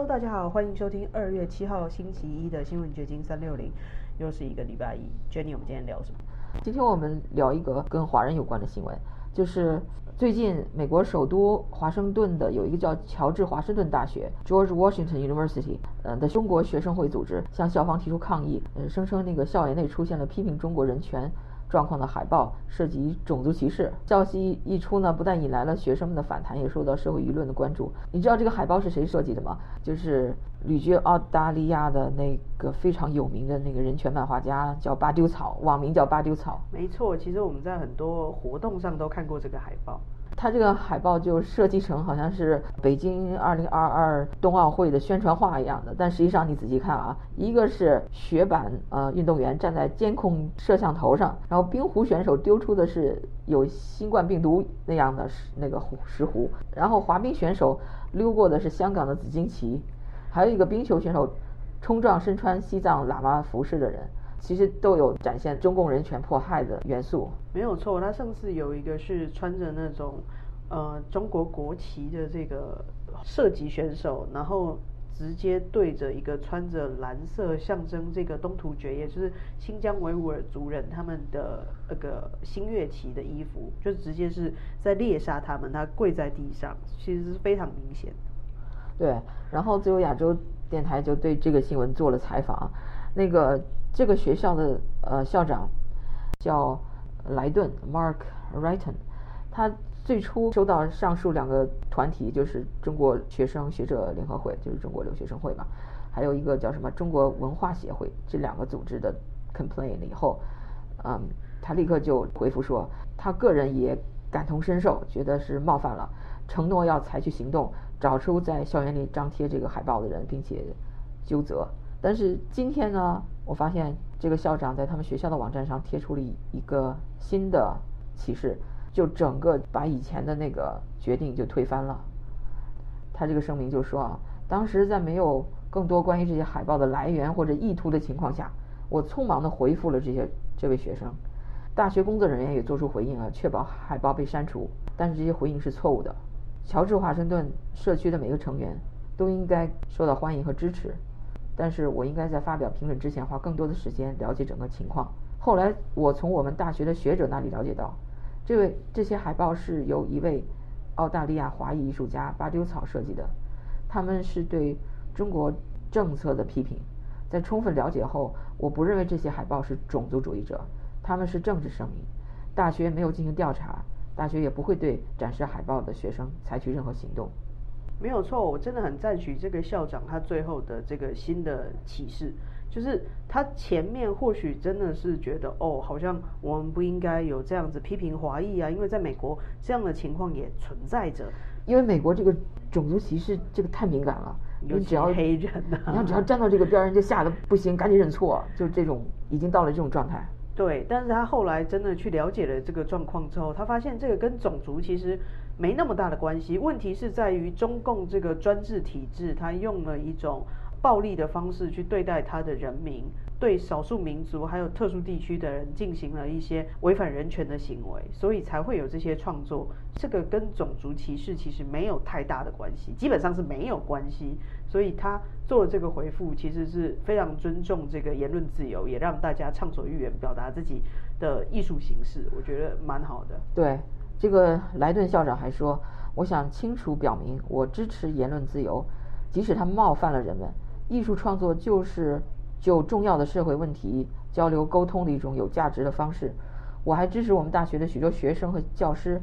Hello，大家好，欢迎收听二月七号星期一的新闻掘金三六零，又是一个礼拜一。Jenny，我们今天聊什么？今天我们聊一个跟华人有关的新闻，就是最近美国首都华盛顿的有一个叫乔治华盛顿大学 （George Washington University） 呃的中国学生会组织向校方提出抗议，呃，声称那个校园内出现了批评中国人权。状况的海报涉及种族歧视，消息一出呢，不但引来了学生们的反弹，也受到社会舆论的关注。你知道这个海报是谁设计的吗？就是旅居澳大利亚的那个非常有名的那个人权漫画家，叫巴丢草，网名叫巴丢草。没错，其实我们在很多活动上都看过这个海报。它这个海报就设计成好像是北京二零二二冬奥会的宣传画一样的，但实际上你仔细看啊，一个是雪板呃运动员站在监控摄像头上，然后冰壶选手丢出的是有新冠病毒那样的那个石壶，然后滑冰选手溜过的是香港的紫荆旗，还有一个冰球选手冲撞身穿西藏喇嘛服饰的人。其实都有展现中共人权迫害的元素，没有错。他上次有一个是穿着那种呃中国国旗的这个射击选手，然后直接对着一个穿着蓝色象征这个东突厥，也就是新疆维吾尔族人他们的那个新月旗的衣服，就直接是在猎杀他们。他跪在地上，其实是非常明显。对，然后自由亚洲电台就对这个新闻做了采访，那个。这个学校的呃校长叫莱顿 Mark Wrighton，他最初收到上述两个团体，就是中国学生学者联合会，就是中国留学生会嘛，还有一个叫什么中国文化协会这两个组织的 complaint 以后，嗯，他立刻就回复说，他个人也感同身受，觉得是冒犯了，承诺要采取行动，找出在校园里张贴这个海报的人，并且纠责。但是今天呢，我发现这个校长在他们学校的网站上贴出了一个新的启示，就整个把以前的那个决定就推翻了。他这个声明就说啊，当时在没有更多关于这些海报的来源或者意图的情况下，我匆忙地回复了这些这位学生。大学工作人员也做出回应啊，确保海报被删除。但是这些回应是错误的。乔治华盛顿社区的每个成员都应该受到欢迎和支持。但是我应该在发表评论之前花更多的时间了解整个情况。后来我从我们大学的学者那里了解到，这位这些海报是由一位澳大利亚华裔艺术家巴丢草设计的，他们是对中国政策的批评。在充分了解后，我不认为这些海报是种族主义者，他们是政治声明。大学没有进行调查，大学也不会对展示海报的学生采取任何行动。没有错，我真的很赞许这个校长他最后的这个新的启示，就是他前面或许真的是觉得哦，好像我们不应该有这样子批评华裔啊，因为在美国这样的情况也存在着。因为美国这个种族歧视这个太敏感了，你只要黑人，你要只要站到这个边儿，人就吓得不行，赶紧认错，就是这种已经到了这种状态。对，但是他后来真的去了解了这个状况之后，他发现这个跟种族其实没那么大的关系。问题是在于中共这个专制体制，他用了一种暴力的方式去对待他的人民。对少数民族还有特殊地区的人进行了一些违反人权的行为，所以才会有这些创作。这个跟种族歧视其实没有太大的关系，基本上是没有关系。所以他做了这个回复，其实是非常尊重这个言论自由，也让大家畅所欲言，表达自己的艺术形式。我觉得蛮好的。对，这个莱顿校长还说：“我想清楚表明，我支持言论自由，即使它冒犯了人们。艺术创作就是。”就重要的社会问题交流沟通的一种有价值的方式。我还支持我们大学的许多学生和教师，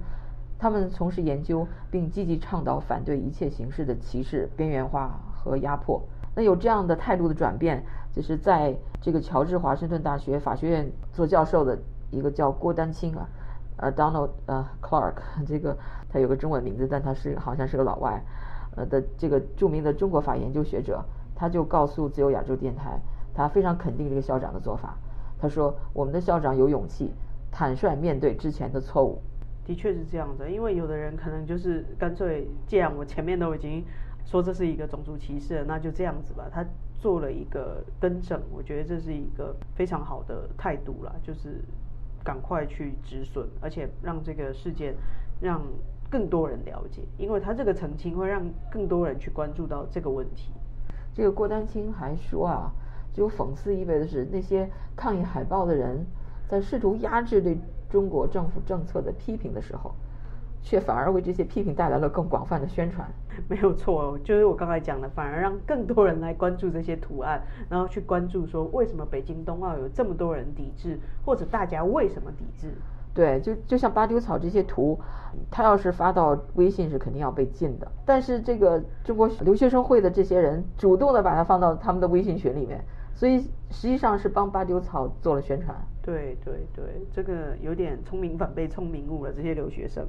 他们从事研究并积极倡导反对一切形式的歧视、边缘化和压迫。那有这样的态度的转变，就是在这个乔治华盛顿大学法学院做教授的一个叫郭丹青啊，呃，Donald 呃 Clark，这个他有个中文名字，但他是好像是个老外，呃的这个著名的中国法研究学者，他就告诉自由亚洲电台。他非常肯定这个校长的做法。他说：“我们的校长有勇气，坦率面对之前的错误。”的确是这样子，因为有的人可能就是干脆，既然我前面都已经说这是一个种族歧视，那就这样子吧。他做了一个更正，我觉得这是一个非常好的态度啦，就是赶快去止损，而且让这个事件让更多人了解，因为他这个澄清会让更多人去关注到这个问题。这个郭丹青还说啊，具有讽刺意味的是，那些抗议海报的人在试图压制对中国政府政策的批评的时候。却反而为这些批评带来了更广泛的宣传。没有错，就是我刚才讲的，反而让更多人来关注这些图案，然后去关注说为什么北京冬奥有这么多人抵制，或者大家为什么抵制？对，就就像八丢草这些图，他要是发到微信是肯定要被禁的。但是这个中国留学生会的这些人主动的把它放到他们的微信群里面。所以实际上是帮八丢草做了宣传。对对对，这个有点聪明反被聪明误了。这些留学生，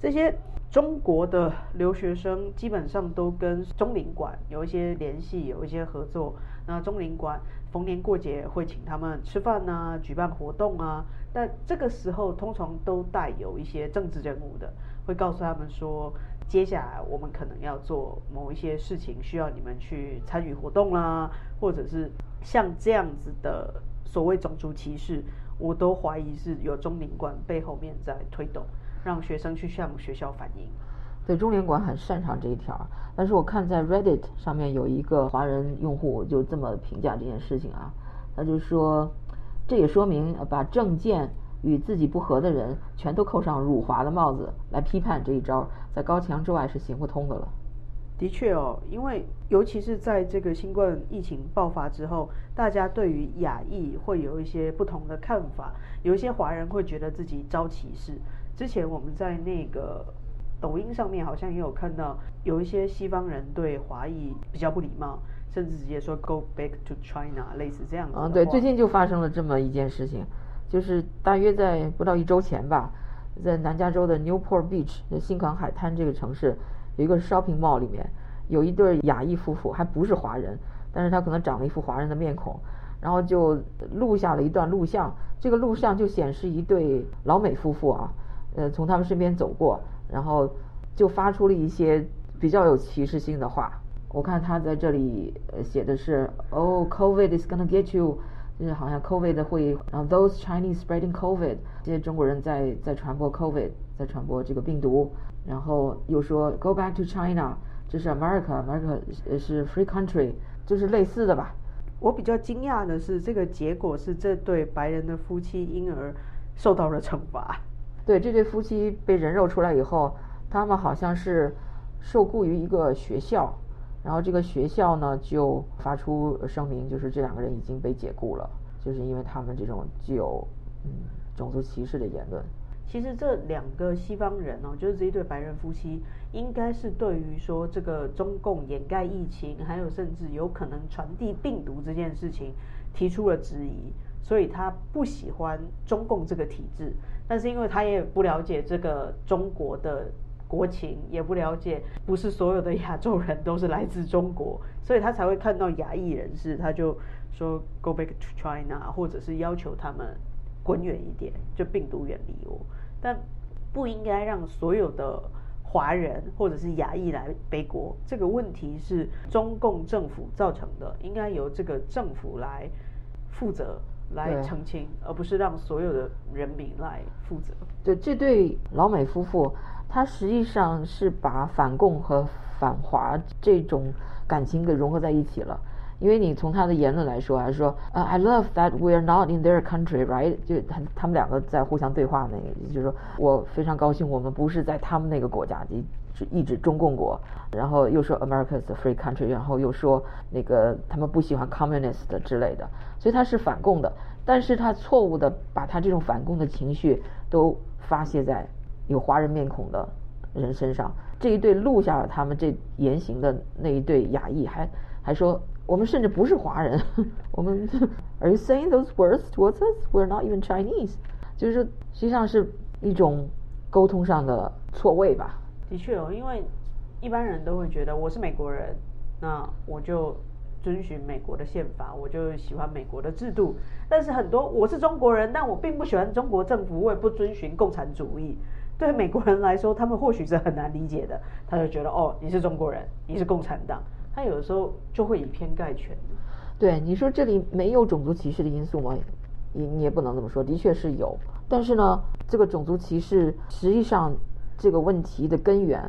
这些中国的留学生基本上都跟中领馆有一些联系，有一些合作。那中领馆逢年过节会请他们吃饭啊，举办活动啊。但这个时候通常都带有一些政治人物的，会告诉他们说，接下来我们可能要做某一些事情，需要你们去参与活动啦，或者是。像这样子的所谓种族歧视，我都怀疑是有中领馆背后面在推动，让学生去向学校反映。对，中领馆很擅长这一条。但是我看在 Reddit 上面有一个华人用户就这么评价这件事情啊，他就说，这也说明把政见与自己不合的人全都扣上辱华的帽子来批判这一招，在高墙之外是行不通的了。的确哦，因为尤其是在这个新冠疫情爆发之后，大家对于亚裔会有一些不同的看法。有一些华人会觉得自己遭歧视。之前我们在那个抖音上面好像也有看到，有一些西方人对华裔比较不礼貌，甚至直接说 “Go back to China” 类似这样的。啊，对，最近就发生了这么一件事情，就是大约在不到一周前吧，在南加州的 Newport Beach 新港海滩这个城市。有一个 shopping mall 里面有一对亚裔夫妇，还不是华人，但是他可能长了一副华人的面孔，然后就录下了一段录像。这个录像就显示一对老美夫妇啊，呃，从他们身边走过，然后就发出了一些比较有歧视性的话。我看他在这里写的是，Oh, COVID is gonna get you，就是好像 COVID 会，然后 those Chinese spreading COVID，这些中国人在在传播 COVID，在传播这个病毒。然后又说 Go back to China，这是 America，America 是 free country，就是类似的吧。我比较惊讶的是，这个结果是这对白人的夫妻因而受到了惩罚。对，这对夫妻被人肉出来以后，他们好像是受雇于一个学校，然后这个学校呢就发出声明，就是这两个人已经被解雇了，就是因为他们这种具有嗯种族歧视的言论。其实这两个西方人哦，就是这一对白人夫妻，应该是对于说这个中共掩盖疫情，还有甚至有可能传递病毒这件事情提出了质疑，所以他不喜欢中共这个体制。但是因为他也不了解这个中国的国情，也不了解不是所有的亚洲人都是来自中国，所以他才会看到亚裔人士，他就说 Go back to China，或者是要求他们滚远一点，就病毒远离我。但不应该让所有的华人或者是亚裔来背锅，这个问题是中共政府造成的，应该由这个政府来负责来澄清，而不是让所有的人民来负责。对，这对老美夫妇，他实际上是把反共和反华这种感情给融合在一起了。因为你从他的言论来说，还是说，呃，I love that we are not in their country, right？就他他们两个在互相对话，那个就是说我非常高兴，我们不是在他们那个国家，就一指中共国，然后又说 America is a free country，然后又说那个他们不喜欢 communist 之类的，所以他是反共的，但是他错误的把他这种反共的情绪都发泄在有华人面孔的人身上。这一对录下了他们这言行的那一对亚裔，还还说。我们甚至不是华人，我们 Are you saying those words towards us? We're not even Chinese。就是实际上是一种沟通上的错位吧。的确哦，因为一般人都会觉得我是美国人，那我就遵循美国的宪法，我就喜欢美国的制度。但是很多我是中国人，但我并不喜欢中国政府，我也不遵循共产主义。对美国人来说，他们或许是很难理解的，他就觉得哦，你是中国人，你是共产党。他有的时候就会以偏概全。对你说，这里没有种族歧视的因素吗？你你也不能这么说，的确是有。但是呢，这个种族歧视实际上这个问题的根源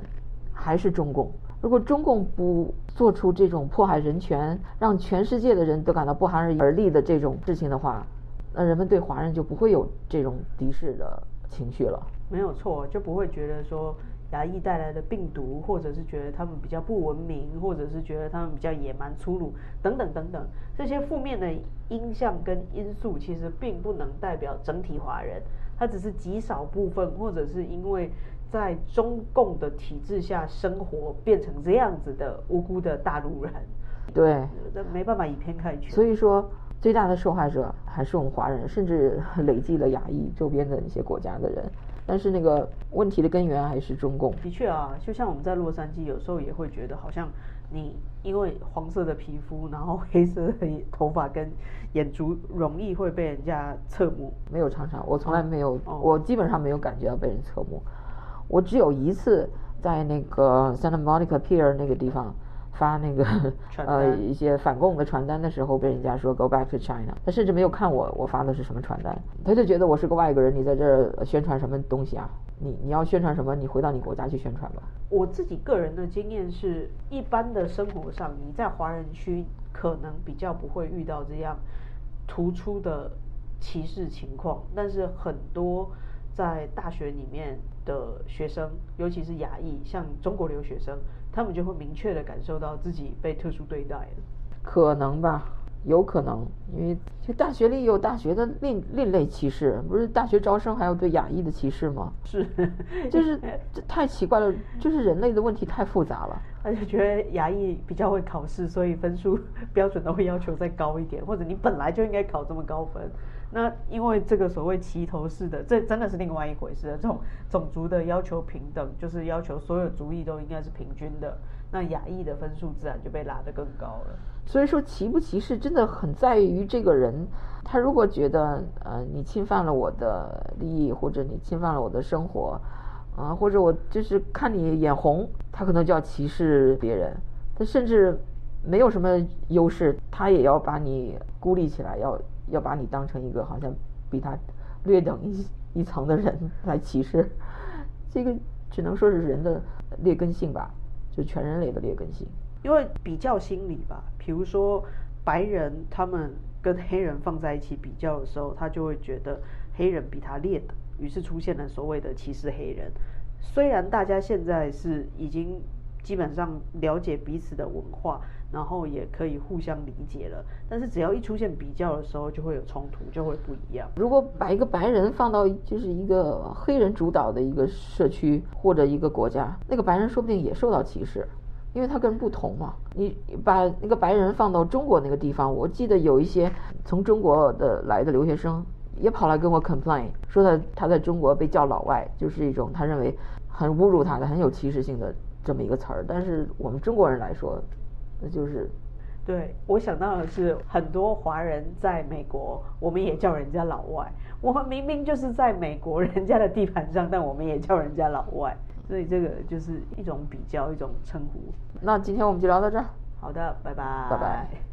还是中共，如果中共不做出这种迫害人权、让全世界的人都感到不寒而栗的这种事情的话，那人们对华人就不会有这种敌视的情绪了。没有错，就不会觉得说牙医带来的病毒，或者是觉得他们比较不文明，或者是觉得他们比较野蛮粗鲁等等等等这些负面的因象跟因素，其实并不能代表整体华人，它只是极少部分，或者是因为。在中共的体制下生活，变成这样子的无辜的大陆人，对，那没办法以偏概全。所以说，最大的受害者还是我们华人，甚至累计了亚裔周边的一些国家的人。但是那个问题的根源还是中共。的确啊，就像我们在洛杉矶，有时候也会觉得，好像你因为黄色的皮肤，然后黑色的头发跟眼珠，容易会被人家侧目。没有常常，我从来没有，我基本上没有感觉到被人侧目。我只有一次在那个 Santa Monica Pier 那个地方发那个 呃一些反共的传单的时候，被人家说 Go back to China。他甚至没有看我我发的是什么传单，他就觉得我是个外国人，你在这儿宣传什么东西啊？你你要宣传什么？你回到你国家去宣传吧。我自己个人的经验是，一般的生活上，你在华人区可能比较不会遇到这样突出的歧视情况，但是很多。在大学里面的学生，尤其是亚裔，像中国留学生，他们就会明确的感受到自己被特殊对待了。可能吧，有可能，因为就大学里有大学的另另类歧视，不是大学招生还有对亚裔的歧视吗？是，就是这太奇怪了，就是人类的问题太复杂了。而且觉得亚裔比较会考试，所以分数 标准都会要求再高一点，或者你本来就应该考这么高分。那因为这个所谓齐头式的，这真的是另外一回事。这种种族的要求平等，就是要求所有族裔都应该是平均的。那亚裔的分数自然就被拉得更高了。所以说歧不歧视真的很在于这个人，他如果觉得呃你侵犯了我的利益，或者你侵犯了我的生活，啊或者我就是看你眼红，他可能就要歧视别人。他甚至没有什么优势，他也要把你孤立起来，要。要把你当成一个好像比他略等一一层的人来歧视，这个只能说是人的劣根性吧，就全人类的劣根性。因为比较心理吧，比如说白人他们跟黑人放在一起比较的时候，他就会觉得黑人比他劣等，于是出现了所谓的歧视黑人。虽然大家现在是已经基本上了解彼此的文化。然后也可以互相理解了，但是只要一出现比较的时候，就会有冲突，就会不一样。如果把一个白人放到就是一个黑人主导的一个社区或者一个国家，那个白人说不定也受到歧视，因为他跟人不同嘛。你把那个白人放到中国那个地方，我记得有一些从中国的来的留学生也跑来跟我 complain，说他他在中国被叫老外，就是一种他认为很侮辱他的、很有歧视性的这么一个词儿。但是我们中国人来说，那就是，对我想到的是，很多华人在美国，我们也叫人家老外。我们明明就是在美国人家的地盘上，但我们也叫人家老外。所以这个就是一种比较，一种称呼。那今天我们就聊到这儿。好的，拜拜。拜拜。